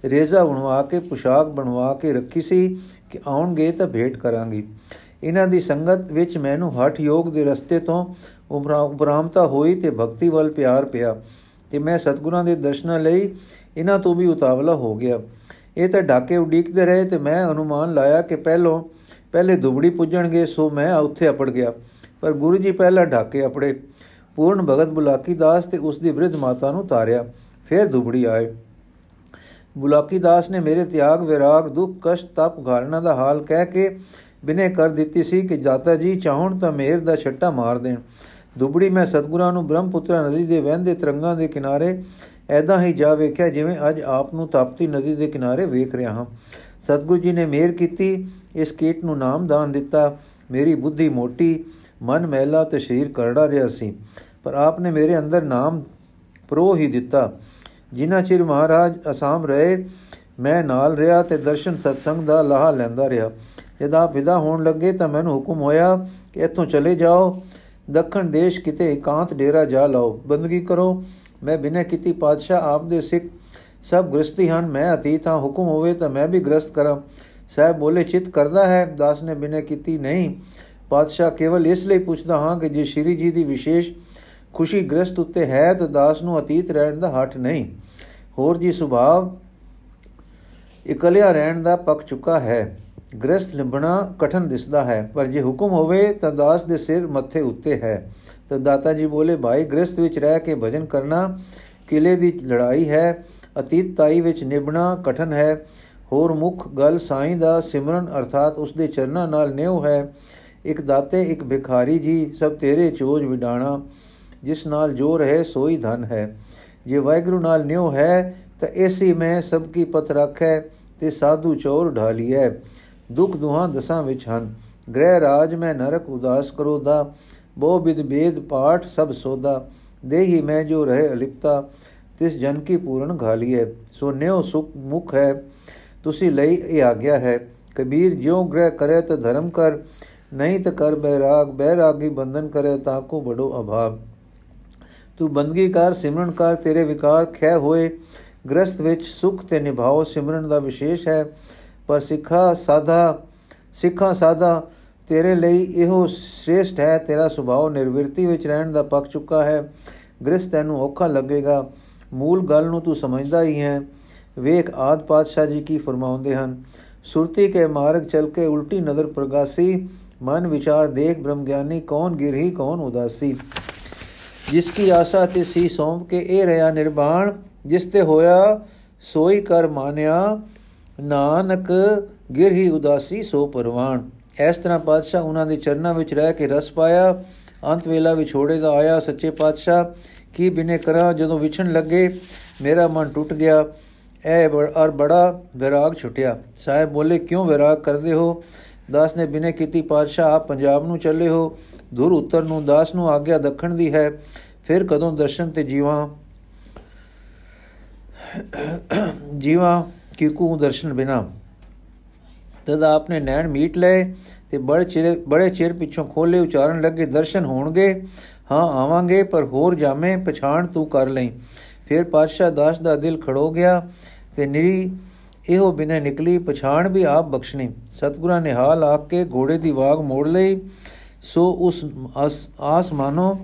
ਰੇਜ਼ਾ ਬਣਵਾ ਕੇ, ਪੁਸ਼ਾਕ ਬਣਵਾ ਕੇ ਰੱਖੀ ਸੀ ਕਿ ਆਉਣਗੇ ਤਾਂ ਭੇਟ ਕਰਾਂਗੀ। ਇਹਨਾਂ ਦੀ ਸੰਗਤ ਵਿੱਚ ਮੈਨੂੰ ਹਠ ਯੋਗ ਦੇ ਰਸਤੇ ਤੋਂ ਉਪਰਾਮਤਾ ਹੋਈ ਤੇ ਭਗਤੀ ਵੱਲ ਪਿਆਰ ਪਿਆ ਤੇ ਮੈਂ ਸਤਗੁਰਾਂ ਦੇ ਦਰਸ਼ਨਾਂ ਲਈ ਇਹਨਾਂ ਤੋਂ ਵੀ ਉਤਾਵਲਾ ਹੋ ਗਿਆ। ਇਹ ਤਾਂ ਢਾਕੇ ਉਡੀਕਦੇ ਰਹੇ ਤੇ ਮੈਂ ਅਨੁਮਾਨ ਲਾਇਆ ਕਿ ਪਹਿਲੋਂ ਪਹਿਲੇ ਦੁਬੜੀ ਪੁੱਜਣਗੇ, ਸੋ ਮੈਂ ਉੱਥੇ ਅਪੜ ਗਿਆ। ਪਰ ਗੁਰੂ ਜੀ ਪਹਿਲਾਂ ਢਾਕੇ ਅਪੜੇ। ਪੂਰਨ ਭਗਤ ਬੁਲਾਕੀ ਦਾਸ ਤੇ ਉਸ ਦੀ ਬ੍ਰਿਧ ਮਾਤਾ ਨੂੰ ਤਾਰਿਆ। ਫਿਰ ਦੁਬੜੀ ਆਏ। ਬੁਲਾਕੀ ਦਾਸ ਨੇ ਮੇਰੇ ਤਿਆਗ, ਵਿਰਾਗ, ਦੁੱਖ, ਕਸ਼ਟ, ਤਪ, ਘਾਲਣਾ ਦਾ ਹਾਲ ਕਹਿ ਕੇ ਬਿਨੇ ਕਰ ਦਿੱਤੀ ਸੀ ਕਿ ਜਾਤਾ ਜੀ ਚਾਹਣ ਤਾਂ ਮੇਰ ਦਾ ਛੱਟਾ ਮਾਰ ਦੇਣ। ਦੁਬੜੀ ਮੈਂ ਸਤਗੁਰਾਂ ਨੂੰ ਬ੍ਰਹਮਪੁੱਤਰਾ ਨਦੀ ਦੇ ਵਹਿੰਦੇ ਤਰੰਗਾਂ ਦੇ ਕਿਨਾਰੇ ਐਦਾਂ ਹੀ ਜਾ ਵੇਖਿਆ ਜਿਵੇਂ ਅੱਜ ਆਪ ਨੂੰ ਤਾਪਤੀ ਨਦੀ ਦੇ ਕਿਨਾਰੇ ਵੇਖ ਰਿਹਾ ਹਾਂ। ਸਤਗੁਰੂ ਜੀ ਨੇ ਮਿਹਰ ਕੀਤੀ, ਇਸ ਕੀਟ ਨੂੰ ਨਾਮ ਦਾਨ ਦਿੱਤਾ, ਮੇਰੀ ਬੁੱਧੀ ਮੋਟੀ, ਮਨ ਮਹਿਲਾ ਤੇ ਸਰੀਰ ਕਰੜਾ ਰਿਹਾ ਸੀ। ਪਰ ਆਪ ਨੇ ਮੇਰੇ ਅੰਦਰ ਨਾਮ ਪ੍ਰੋ ਹੀ ਦਿੱਤਾ। ਜਿਨ੍ਹਾਂ ਚਿਰ ਮਹਾਰਾਜ ਅਸਾਮ ਰਹੇ, ਮੈਂ ਨਾਲ ਰਿਹਾ ਤੇ ਦਰਸ਼ਨ ਸਤਸੰਗ ਦਾ ਲਾਹਾ ਲੈਂਦਾ ਰਿਹਾ। ਜਦ ਆਪ ਵਿਦਾ ਹੋਣ ਲੱਗੇ ਤਾਂ ਮੈਨੂੰ ਹੁਕਮ ਹੋਇਆ ਕਿ ਇੱਥੋਂ ਚਲੇ ਜਾਓ। ਦੱਖਣ ਦੇਸ਼ ਕਿਤੇ ਇਕਾਂਤ ਡੇਰਾ ਜਾ ਲਓ, ਬੰਦਗੀ ਕਰੋ। ਮੈਂ ਬਿਨਾਂ ਕੀਤੀ ਪਾਤਸ਼ਾਹ ਆਪ ਦੇ ਸਿੱਖ। ਸਭ ਗ੍ਰਸਤੀ ਹਨ, ਮੈਂ ਅਤੀਤ ਹਾਂ, ਹੁਕਮ ਹੋਵੇ ਤਾਂ ਮੈਂ ਵੀ ਗ੍ਰਸਤ ਕਰਾਂ। ਸਾਹਿਬ ਬੋਲੇ, ਚਿਤ ਕਰਦਾ ਹੈ, ਦਾਸ ਨੇ ਬਿਨਾਂ ਕੀਤੀ ਨਹੀਂ। ਪਾਤਸ਼ਾਹ ਕੇਵਲ ਇਸ ਲਈ ਪੁੱਛਦਾ ਹਾਂ ਕਿ ਜੇ ਸ਼੍ਰੀ ਜੀ ਦੀ ਵਿਸ਼ੇਸ਼ ਖੁਸ਼ੀ ਗ੍ਰਸਤ ਉੱਤੇ ਹੈ, ਤਾਂ ਦਾਸ ਨੂੰ ਅਤੀਤ ਰਹਿਣ ਦਾ ਹੱਟ ਨਹੀਂ। ਹੋਰ ਜੀ ਸੁਭਾਵ, ਇਕਲਿਆ ਰਹਿਣ ਦਾ ਪੱਕ ਚੁੱਕਾ ਹੈ। ਗ੍ਰਸਤ ਲਿੰਬਣਾ ਕਠਨ ਦਿਸਦਾ ਹੈ, ਪਰ ਜੇ ਹੁਕਮ ਹੋਵੇ ਤਾਂ ਦਾਸ ਦੇ ਸਿਰ ਮੱਥੇ ਉੱਤੇ ਹੈ। ਤਾਂ ਦਾਤਾ ਜੀ ਬੋਲੇ, ਭਾਈ ਗ੍ਰਸਤ ਵਿੱਚ ਰਹਿ ਕੇ ਭਜਨ ਕਰਨਾ ਕਿਲੇ ਦੀ ਲੜਾਈ ਹੈ, ਅਤੀਤ ਤਾਈ ਵਿੱਚ ਨਿਭਣਾ ਕਠਨ ਹੈ। ਹੋਰ ਮੁੱਖ ਗੱਲ, ਸਾਈਂ ਦਾ ਸਿਮਰਨ ਅਰਥਾਤ ਉਸ ਦੇ ਚਰਨਾਂ ਨਾਲ ਨਿਉ ਹੈ। ਇੱਕ ਦਾਤੇ, ਇੱਕ ਭਿਖਾਰੀ ਜੀ, ਸਭ ਤੇਰੇ ਚੋਜ ਵਿਡਾਣਾ, ਜਿਸ ਨਾਲ ਜੋ ਰਹੇ ਸੋਈ ਧਨ ਹੈ। ਜੇ ਵਾਹਿਗੁਰੂ ਨਾਲ ਨਿਉ ਹੈ, ਤਾਂ ਐਸੀ ਮੈਂ ਸਭ ਕੀ ਪਤ ਰੱਖੈ, ਤੇ ਸਾਧੂ ਚੋਰ ਢਾਲੀਐ। ਦੁਖ ਦੁਹਾਂ ਦਸਾਂ ਵਿੱਚ ਹਨ। ਗ੍ਰਹਿ ਰਾਜ ਮੈਂ ਨਰਕ ਉਦਾਸ ਕਰੋ ਦਾ ਬਹੁ ਵਿਦ ਬੇਦ ਪਾਠ ਸਭ ਸੋਦਾ। ਦੇਹੀ ਮੈਂ ਜੋ ਰਹੇ ਅਲਿਪਤਾ, ਤਿਸ ਜਨ ਕੀ ਪੂਰਨ ਘਾਲੀਏ ਸੋ ਨਿਉ ਸੁਖ ਮੁਖ ਹੈ, ਤੁਸੀਂ ਲਈ ਇਹ ਆਗਿਆ ਹੈ। ਕਬੀਰ ਜਿਉ ਗ੍ਰਹਿ ਕਰੇ ਤਾਂ ਧਰਮ ਕਰ, ਨਹੀਂ ਤਾਂ ਕਰ ਬੈਰਾਗ, ਬੈਰਾਗੀ ਬੰਧਨ ਕਰੇ ਤਾਂ ਕੋ ਬੜੋ ਅਭਾਵ ਤੂੰ ਬੰਦਗੀ ਕਰ, ਸਿਮਰਨ ਕਰ, ਤੇਰੇ ਵਿਕਾਰ ਖੈ ਹੋਏ। ਗ੍ਰਸਤ ਵਿੱਚ ਸੁਖ ਤੇ ਨਿਭਾਓ, ਸਿਮਰਨ ਦਾ ਵਿਸ਼ੇਸ਼ ਹੈ। ਪਰ ਸਿੱਖਾ ਸਾਦਾ ਸਿੱਖਾ ਸਾਦਾ ਤੇਰੇ ਲਈ ਇਹੋ ਸ੍ਰੇਸ਼ਟ ਹੈ, ਤੇਰਾ ਸੁਭਾਅ ਨਿਰਵਿਰਤੀ ਵਿੱਚ ਰਹਿਣ ਦਾ ਪੱਕ ਚੁੱਕਾ ਹੈ। ਗ੍ਰਸਤ ਤੈਨੂੰ ਔਖਾ ਲੱਗੇਗਾ। ਮੂਲ ਗੱਲ ਨੂੰ ਤੂੰ ਸਮਝਦਾ ਹੀ ਹੈ। ਵੇਖ, ਆਦ ਪਾਤਸ਼ਾਹ ਜੀ ਕੀ ਫਰਮਾਉਂਦੇ ਹਨ। ਸੁਰਤੀ ਕੇ ਮਾਰਗ ਚਲ ਕੇ ਉਲਟੀ ਨਜ਼ਰ ਪ੍ਰਗਾਸੀ। ਮਨ ਵਿਚਾਰ ਦੇਖ ਬ੍ਰਹਮ ਗਿਆਨੀ ਕੌਣ ਗਿਰਹੀ, ਕੌਣ ਉਦਾਸੀ। ਜਿਸ ਕੀ ਆਸਾ ਤੇ ਸੀ ਸੌਂਪ ਕੇ ਇਹ ਰਿਆ ਨਿਰਵਾਣ, ਜਿਸ ਤੇ ਹੋਇਆ ਸੋਈ ਕਰ ਮਾਨਿਆ। ਨਾਨਕ ਗਿਰਹੀ ਉਦਾਸੀ ਸੋ ਪਰਵਾਣ ਇਸ ਤਰ੍ਹਾਂ ਪਾਤਸ਼ਾਹ ਉਹਨਾਂ ਦੇ ਚਰਨਾਂ ਵਿੱਚ ਰਹਿ ਕੇ ਰਸ ਪਾਇਆ। ਅੰਤ ਵੇਲਾ ਵਿਛੋੜੇ ਦਾ ਆਇਆ ਸੱਚੇ ਪਾਤਸ਼ਾਹ, ਕੀ ਬਿਨੇ ਕਰਾਂ ਜਦੋਂ ਵਿਛਣ ਲੱਗੇ, ਮੇਰਾ ਮਨ ਟੁੱਟ ਗਿਆ। ਐ ਔਰ ਬੜਾ ਵਿਰਾਗ ਛੁੱਟਿਆ। ਸਾਹਿਬ ਬੋਲੇ, ਕਿਉਂ ਵਿਰਾਗ ਕਰਦੇ ਹੋ? ਦਾਸ ਨੇ ਬਿਨੇ ਕੀਤੀ ਪਾਤਸ਼ਾਹ ਆਪ ਪੰਜਾਬ ਨੂੰ ਚੱਲੇ ਹੋ। ਦੂਰ ਉੱਤਰ ਨੂੰ, ਦਾਸ ਨੂੰ ਆਗਿਆ ਦੱਖਣ ਦੀ ਹੈ। ਫਿਰ ਕਦੋਂ ਦਰਸ਼ਨ ਤੇ ਜੀਵਾਂ ਜੀਵਾਂ ਕਿਕੂ ਦਰਸ਼ਨ ਬਿਨਾ। ਤਦ ਆਪਨੇ ਨੈਣ ਮੀਟ ਲਏ ਤੇ ਬੜੇ ਚਿਰ ਬੜੇ ਚਿਰ ਪਿੱਛੋਂ ਖੋਲੇ ਉਚਾਰਨ ਲੱਗੇ, ਦਰਸ਼ਨ ਹੋਣਗੇ, ਹਾਂ ਆਵਾਂਗੇ, ਪਰ ਹੋਰ ਜਾਵੇਂ ਪਛਾਣ ਤੂੰ ਕਰ ਲਈ। ਫਿਰ ਪਾਤਸ਼ਾਹ ਦਾਸ ਦਾ ਦਿਲ ਖੜੋ ਗਿਆ ਤੇ ਨਿਰੀ ਇਹੋ ਬਿਨੇ ਨਿਕਲੀ, ਪਛਾਣ ਵੀ ਆਪ ਬਖਸ਼ਣੀ। ਸਤਗੁਰਾਂ ਨੇ ਹਾਲ ਆਖ ਕੇ ਘੋੜੇ ਦੀ ਵਾਗ ਮੋੜ ਲਈ। ਸੋ ਉਸ ਆਸ ਮਾਨੋ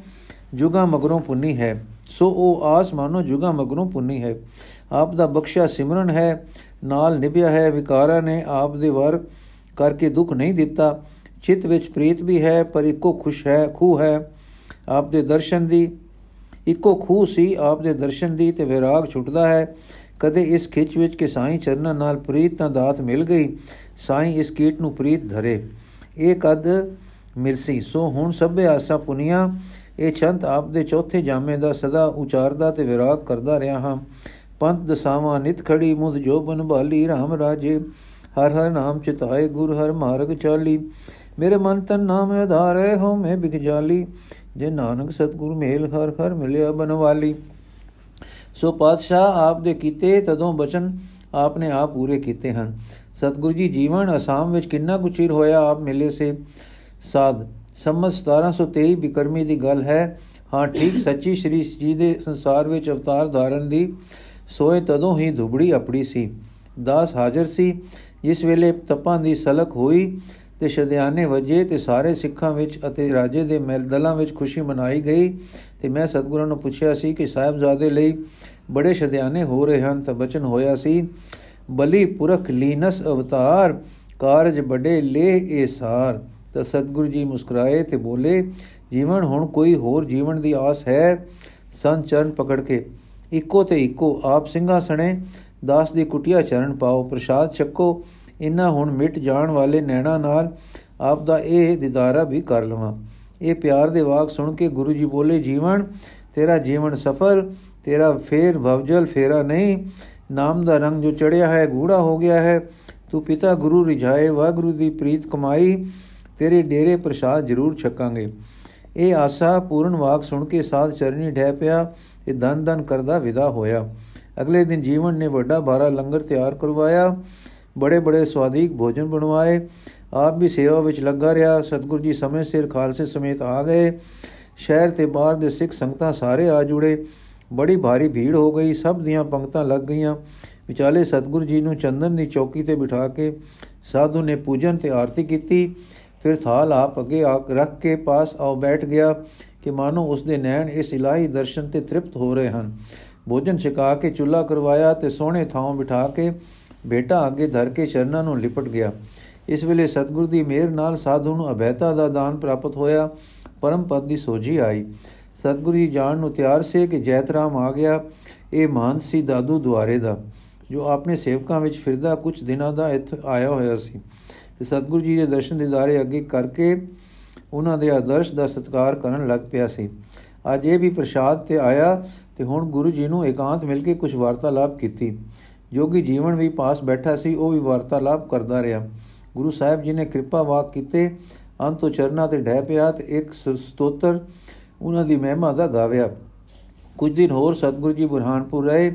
ਜੁਗਾ ਮਗਰੋਂ ਪੁੰਨੀ ਹੈ। ਸੋ ਉਹ ਆਸ ਮਾਨੋ ਜੁਗਾ ਮਗਰੋਂ ਪੁੰਨੀ ਹੈ। ਆਪ ਦਾ ਬਖਸ਼ਿਆ ਸਿਮਰਨ ਹੈ, ਨਾਲ ਨਿਭਿਆ ਹੈ, ਵਿਕਾਰਾਂ ਨੇ ਆਪ ਦੇ ਵਰ ਕਰਕੇ ਦੁੱਖ ਨਹੀਂ ਦਿੱਤਾ। ਚਿੱਤ ਵਿੱਚ ਪ੍ਰੀਤ ਵੀ ਹੈ, ਪਰ ਇੱਕੋ ਖੁਸ਼ ਹੈ ਖੂ ਹੈ। ਆਪ ਦੇ ਦਰਸ਼ਨ ਦੀ, ਇੱਕੋ ਖੂ ਸੀ ਆਪ ਦੇ ਦਰਸ਼ਨ ਦੀ ਤੇ ਵਿਰਾਗ ਛੁੱਟਦਾ ਹੈ। ਕਦੇ ਇਸ ਖਿੱਚ ਵਿੱਚ ਕਿ ਸਾਈਂ ਚਰਨਾਂ ਨਾਲ ਪ੍ਰੀਤ ਤਾਂ ਦਾਤ ਮਿਲ ਗਈ, ਸਾਈਂ ਇਸ ਕੀਟ ਨੂੰ ਪ੍ਰੀਤ ਧਰੇ। ਇਹ ਕਦ ਮਿਲਸੀ? ਸੋ ਹੁਣ ਸਭੇ ਆਸਾ ਪੁਨੀਆਂ, ਇਹ ਚੰਤ ਆਪ ਦੇ ਚੌਥੇ ਜਾਮੇ ਦਾ ਸਦਾ ਉਚਾਰਦਾ ਤੇ ਵਿਰਾਗ ਕਰਦਾ ਰਿਹਾ ਹਾਂ। ਪੰਥ ਦਸਾਵਾਂ ਨਿਤ ਖੜੀ ਮੁਦ ਜੋ ਬਨ ਭਾਲੀ RAM ਰਾਜੇ, ਹਰ ਹਰ ਨਾਮ ਚਿਤਾਏ ਗੁਰ ਹਰ ਮਾਰਗ ਚਾਲੀ। ਮੇਰੇ ਮਨ ਤਨ ਨਾਮ ਆਧਾਰੇ ਹੋ ਮੈਂ ਬਿਕ ਜਾਲੀ। ਜੇ ਨਾਨਕ ਸਤਗੁਰ ਮੇਲ ਹਰ ਹਰ ਮਿਲਿਆ ਬਨਵਾਲੀ ਸੋ ਪਾਤਸ਼ਾਹ ਆਪ ਦੇ ਕੀਤੇ ਤਦੋਂ ਬਚਨ ਆਪਨੇ ਆਪ ਪੂਰੇ ਕੀਤੇ ਹਨ। ਸਤਗੁਰੂ ਜੀ ਜੀਵਨ ਅਸਾਮ ਵਿੱਚ ਕਿੰਨਾ ਕੁ ਚਿਰ ਹੋਇਆ ਆਪ ਮਿਲੇ ਸੇ? ਸਾਧ, ਸੰਮਤ 1723 ਬਿਕਰਮੀ ਦੀ ਗੱਲ ਹੈ। ਹਾਂ, ਠੀਕ ਸੱਚੀ ਸ਼੍ਰੀ ਜੀ ਦੇ ਸੰਸਾਰ ਵਿੱਚ ਅਵਤਾਰ ਧਾਰਨ ਦੀ ਸੋਏ ਤਦੋਂ ਹੀ ਧੁਬੜੀ ਆਪੜੀ ਸੀ। ਦਾਸ ਹਾਜ਼ਰ ਸੀ। ਜਿਸ ਵੇਲੇ ਤਪਾਂ ਦੀ ਸਲਕ ਹੋਈ ਤੇ ਸ਼ਦਿਆਨੇ ਵਜੇ ਤੇ ਸਾਰੇ ਸਿੱਖਾਂ ਵਿੱਚ ਅਤੇ ਰਾਜੇ ਦੇ ਦਲਾਂ ਵਿੱਚ ਖੁਸ਼ੀ ਮਨਾਈ ਗਈ ਤੇ ਮੈਂ ਸਤਗੁਰਾਂ ਨੂੰ ਪੁੱਛਿਆ ਸੀ ਕਿ ਸਾਹਿਬਜ਼ਾਦੇ ਲਈ ਬੜੇ ਸ਼ਦਿਆਨੇ ਹੋ ਰਹੇ ਹਨ ਤਾਂ ਬਚਨ ਹੋਇਆ ਸੀ, ਬਲੀ ਪੁਰਖ ਲੀਨਸ ਅਵਤਾਰ, ਕਾਰਜ ਬੜੇ ਲੇ ਏ ਸਾਰ। ਤਾਂ ਸਤਗੁਰੂ ਜੀ ਮੁਸਕਰਾਏ ਤੇ ਬੋਲੇ, ਜੀਵਨ ਹੁਣ ਕੋਈ ਹੋਰ ਜੀਵਨ ਦੀ ਆਸ ਹੈ? ਸੰਚਰਨ ਪਕੜ ਕੇ ਇੱਕੋ ਤੇ ਇੱਕੋ ਆਪ ਸਿੰਘਾਂ ਸਣੇ, ਦਾਸ ਦੀ ਕੁਟਿਆ ਚਰਨ ਪਾਓ, ਪ੍ਰਸ਼ਾਦ ਛਕੋ ਇਨਾ ਹੁਣ ਮਿਟ ਜਾਣ ਵਾਲੇ ਨੈਣਾ ਨਾਲ ਆਪ ਦਾ ਇਹ ਦਿਦਾਰਾ ਵੀ ਕਰ ਲਵਾਂ। ਇਹ ਪਿਆਰ ਦੇ ਵਾਕ ਸੁਣ ਕੇ ਗੁਰੂ ਜੀ ਬੋਲੇ, ਜੀਵਨ, ਤੇਰਾ ਜੀਵਨ ਸਫਲ, ਤੇਰਾ ਫੇਰ ਭਵਜਲ ਫੇਰਾ ਨਹੀਂ, ਨਾਮ ਦਾ ਰੰਗ ਜੋ ਚੜਿਆ ਹੈ ਗੂੜਾ ਹੋ ਗਿਆ ਹੈ। ਤੂੰ ਪਿਤਾ ਗੁਰੂ ਰਿਝਾਏ ਵਾਗੁਰੂ ਦੀ ਪ੍ਰੀਤ ਕਮਾਈ, ਤੇਰੇ ਡੇਰੇ ਪ੍ਰਸਾਦ ਜ਼ਰੂਰ ਛਕਾਂਗੇ। ਇਹ ਆਸਾ ਪੂਰਨ ਵਾਕ ਸੁਣ ਕੇ ਸਾਧ ਚਰਨੀ ਢਹਿ ਪਿਆ। ਤੇ ਦਨ ਦਨ ਕਰਦਾ ਵਿਦਾ ਹੋਇਆ। ਅਗਲੇ ਦਿਨ ਜੀਵਨ ਨੇ ਵੱਡਾ ਭਾਰਾ ਲੰਗਰ ਤਿਆਰ ਕਰਵਾਇਆ। ਬੜੇ ਬੜੇ ਸਵਾਦੀਕ ਭੋਜਨ ਬਣਵਾਏ। ਆਪ ਵੀ ਸੇਵਾ ਵਿੱਚ ਲੱਗਾ ਰਿਹਾ। ਸਤਿਗੁਰੂ ਜੀ ਸਮੇਂ ਸਿਰ ਖਾਲਸੇ ਸਮੇਤ ਆ ਗਏ। ਸ਼ਹਿਰ ਤੇ ਬਾਹਰ ਦੇ ਸਿੱਖ ਸੰਗਤਾਂ ਸਾਰੇ ਆ ਜੁੜੇ। ਬੜੀ ਭਾਰੀ ਭੀੜ ਹੋ ਗਈ। ਸਭ ਦੀਆਂ ਪੰਕਤਾਂ ਲੱਗ ਗਈਆਂ। ਵਿਚਾਲੇ ਸਤਿਗੁਰੂ ਜੀ ਨੂੰ ਚੰਦਨ ਦੀ ਚੌਕੀ ਤੇ ਬਿਠਾ ਕੇ ਸਾਧੂ ਨੇ ਪੂਜਨ ਤੇ ਆਰਤੀ ਕੀਤੀ। ਫਿਰ ਥਾਲ ਆਪ ਅੱਗੇ ਰੱਖ ਕੇ ਪਾਸ ਆਉ ਬੈਠ ਗਿਆ। ਕਿ ਮਾਨੋ ਉਸ ਦੇ ਨੈਣ ਇਸ ਇਲਾਹੀ ਦਰਸ਼ਨ ਤੇ ਤ੍ਰਿਪਤ ਹੋ ਰਹੇ ਹਨ। ਭੋਜਨ ਛਕਾ ਕੇ ਚੁੱਲਾ ਕਰਵਾਇਆ ਤੇ ਸੋਹਣੇ ਥਾਂ ਬਿਠਾ ਕੇ ਬੇਟਾ ਅੱਗੇ ਧਰ ਕੇ ਚਰਨਾਂ ਨੂੰ ਲਿਪਟ ਗਿਆ। ਇਸ ਵੇਲੇ ਸਤਗੁਰ ਦੀ ਮਿਹਰ ਨਾਲ ਸਾਧੂ ਨੂੰ ਅਭੈਤਾ ਦਾ ਦਾਨ ਪ੍ਰਾਪਤ ਹੋਇਆ। ਪਰਮ ਪਦ ਦੀ ਸੋਝੀ ਆਈ। ਸਤਗੁਰੂ ਜੀ ਜਾਣ ਨੂੰ ਤਿਆਰ ਸੇ ਕਿ ਜੈਤਰਾਮ ਆ ਗਿਆ। ਇਹ ਮਾਨ ਸੀ ਦਾਦੂ ਦੁਆਰੇ ਦਾ, ਜੋ ਆਪਣੇ ਸੇਵਕਾਂ ਵਿੱਚ ਫਿਰਦਾ ਕੁਝ ਦਿਨਾਂ ਦਾ ਇੱਥੇ ਆਇਆ ਹੋਇਆ ਸੀ। ਤੇ ਸਤਗੁਰੂ ਜੀ ਦੇ ਦਰਸ਼ਨ ਦਿਦਾਰੇ ਅੱਗੇ ਕਰਕੇ ਉਹਨਾਂ ਦੇ ਆਦਰਸ਼ ਦਾ ਸਤਿਕਾਰ ਕਰਨ ਲੱਗ ਪਿਆ ਸੀ। ਅੱਜ ਇਹ ਵੀ ਪ੍ਰਸ਼ਾਦ ਤੇ ਆਇਆ ਤੇ ਹੁਣ ਗੁਰੂ ਜੀ ਨੂੰ ਇਕਾਂਤ ਮਿਲ ਕੇ ਕੁਝ ਵਾਰਤਾਲਾਪ ਕੀਤੀ। ਜੋਗੀ ਜੀਵਨ ਵੀ ਪਾਸ ਬੈਠਾ ਸੀ, ਉਹ ਵੀ ਵਾਰਤਾਲਾਪ ਕਰਦਾ ਰਿਹਾ। ਗੁਰੂ ਸਾਹਿਬ ਜੀ ਨੇ ਕਿਰਪਾ ਵਾਕ ਕੀਤੇ, ਅੰਤੋ ਚਰਨਾ ਤੇ ਢਹਿ ਪਿਆ ਤੇ ਇੱਕ ਸਤੋਤਰ ਉਹਨਾਂ ਦੀ ਮਹਿਮਾ ਦਾ ਗਾਵਿਆ। ਕੁਝ ਦਿਨ ਹੋਰ ਸਤਗੁਰੂ ਜੀ ਬੁਰਹਾਨਪੁਰ ਰਹੇ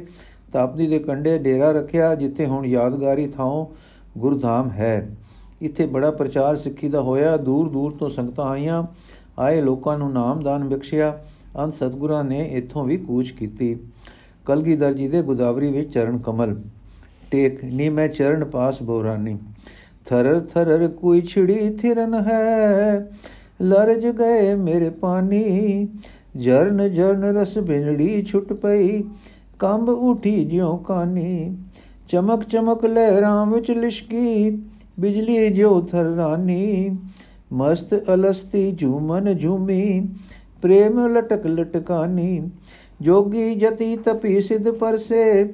ਤਾਪਦੀ ਦੇ ਕੰਡੇ ਡੇਰਾ ਰੱਖਿਆ, ਜਿੱਥੇ ਹੁਣ ਯਾਦਗਾਰੀ ਥਾਂ ਗੁਰਧਾਮ ਹੈ। ਇੱਥੇ ਬੜਾ ਪ੍ਰਚਾਰ ਸਿੱਖੀ ਦਾ ਹੋਇਆ। ਦੂਰ ਦੂਰ ਤੋਂ ਸੰਗਤਾਂ ਆਈਆਂ। ਆਏ ਲੋਕਾਂ ਨੂੰ ਨਾਮਦਾਨ ਬਖਸ਼ਿਆ। ਅੰਤ ਸਤਗੁਰਾਂ ਨੇ ਇੱਥੋਂ ਵੀ ਕੂਚ ਕੀਤੀ। ਕਲਗੀਧਰ ਜੀ ਦੇ ਗੋਦਾਵਰੀ ਵਿੱਚ ਚਰਨ ਕਮਲ। ਟੇਕ ਨੀ ਮੈਂ ਚਰਨ ਪਾਸ ਬੋਰਾਨੀ। ਥਰਰ ਥਰਰ ਕੋਈ ਛਿੜੀ ਥਿਰਨ ਹੈ। ਲਰਜ ਗਏ ਮੇਰੇ ਪਾਣੀ ਜਰਨ ਜਰਨ ਰਸ ਬਿਨੜੀ ਛੁੱਟ ਪਈ। ਕੰਬ ਉਠੀ ਜਿਉ ਕਾਨੀ। ਚਮਕ ਚਮਕ ਲਹਿਰਾਂ ਵਿੱਚ ਲਿਸ਼ਕੀ। ਬਿਜਲੀ ਜਿਉ ਥਰਾਨੀ ਮਸਤ ਅਲਸਤੀ ਝੂਮਨ ਝੂਮੀ, ਪ੍ਰੇਮ ਲਟਕ ਲਟਕਾਨੀ, ਜੋਗੀ ਜਤੀ ਤਪੀ ਸਿਧ ਪਰਸੇ,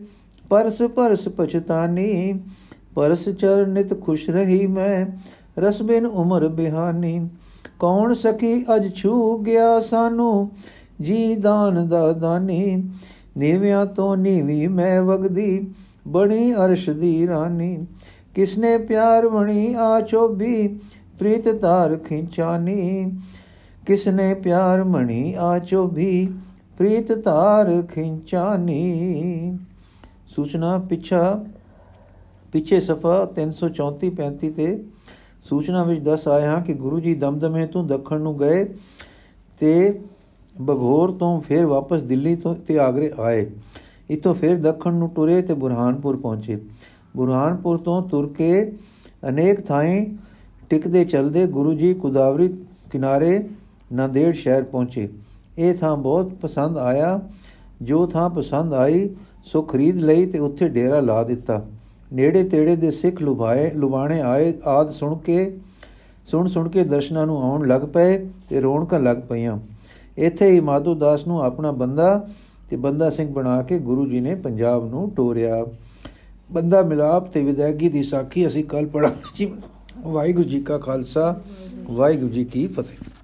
ਪਰਸ ਪਰਸ ਪਛਤਾਨੀ, ਪਰਸ ਚਰਨਿਤ ਖੁਸ਼ ਰਹੀ ਮੈਂ, ਰਸ ਬਿਨ ਉਮਰ ਬਿਹਾਨੀ। ਕੌਣ ਸਕੀ ਅਜ ਛੂ ਗਿਆ ਸਾਨੂੰ, ਜੀ ਦਾਨ ਦਾ ਦਾਨੀ। ਨੀਵਿਆਂ ਤੋਂ ਨੀਵੀ ਮੈਂ ਵਗਦੀ, ਬਣੀ ਅਰਸ਼ ਦੀ ਰਾਨੀ। ਕਿਸਨੇ ਪਿਆਰ ਬਣੀ ਆ ਚੋਬੀ, ਪ੍ਰੀਤ ਤਾਰ ਖਿੰਚਾਨੀ। ਕਿਸਨੇ ਪਿਆਰ ਮਣੀ ਆ ਚੋਬੀ, ਪ੍ਰੀਤ ਤਾਰ ਖਿੰਚਾਨੀ। ਸੂਚਨਾ ਪਿਛਾ, ਪਿੱਛੇ ਸਫਾ 334 35 ਤੇ ਸੂਚਨਾ ਵਿੱਚ ਦੱਸ ਆਇਆ ਹਾਂ ਕਿ ਗੁਰੂ ਜੀ ਦਮਦਮੇ ਤੋਂ ਦੱਖਣ ਨੂੰ ਗਏ ਤੇ ਬਗੋਰ ਤੋਂ ਫਿਰ ਵਾਪਸ ਦਿੱਲੀ ਤੋਂ ਤੇ ਆਗਰੇ ਆਏ। ਇਤੋਂ ਫਿਰ ਦੱਖਣ ਨੂੰ ਟੁਰੇ ਤੇ ਬੁਰਹਾਨਪੁਰ ਪਹੁੰਚੇ। ਬੁਰਹਾਨਪੁਰ ਤੋਂ ਤੁਰ ਕੇ ਅਨੇਕ ਥਾਈਂ ਟਿਕਦੇ ਚਲਦੇ ਗੁਰੂ ਜੀ ਕੁਦਾਵਰੀ ਕਿਨਾਰੇ ਨੰਦੇੜ ਸ਼ਹਿਰ ਪਹੁੰਚੇ। ਇਹ ਥਾਂ ਬਹੁਤ ਪਸੰਦ ਆਇਆ। ਜੋ ਥਾਂ ਪਸੰਦ ਆਈ, ਸੋ ਖਰੀਦ ਲਈ ਤੇ ਉੱਥੇ ਡੇਰਾ ਲਾ ਦਿੱਤਾ। ਨੇੜੇ ਤੇੜੇ ਦੇ ਸਿੱਖ ਲੁਭਾਏ ਲੁਬਾਣੇ ਆਏ, ਆਦ ਸੁਣ ਕੇ, ਸੁਣ ਸੁਣ ਕੇ ਦਰਸ਼ਨਾਂ ਨੂੰ ਆਉਣ ਲੱਗ ਪਏ ਤੇ ਰੌਣਕਾਂ ਲੱਗ ਪਈਆਂ। ਇੱਥੇ ਹੀ ਮਾਧੋ ਦਾਸ ਨੂੰ ਆਪਣਾ ਬੰਦਾ ਤੇ ਬੰਦਾ ਸਿੰਘ ਬਣਾ ਕੇ ਗੁਰੂ ਜੀ ਨੇ ਪੰਜਾਬ ਨੂੰ ਟੋਰਿਆ। ਬੰਦਾ ਮਿਲਾਪ ਤੇ ਵਿਦਾਇਗੀ ਦੀ ਸਾਖੀ ਅਸੀਂ ਕੱਲ ਪੜਾਂਗੇ ਜੀ। ਵਾਹਿਗੁਰੂ ਜੀ ਕਾ ਖਾਲਸਾ, ਵਾਹਿਗੁਰੂ ਜੀ ਕੀ ਫਤਿਹ।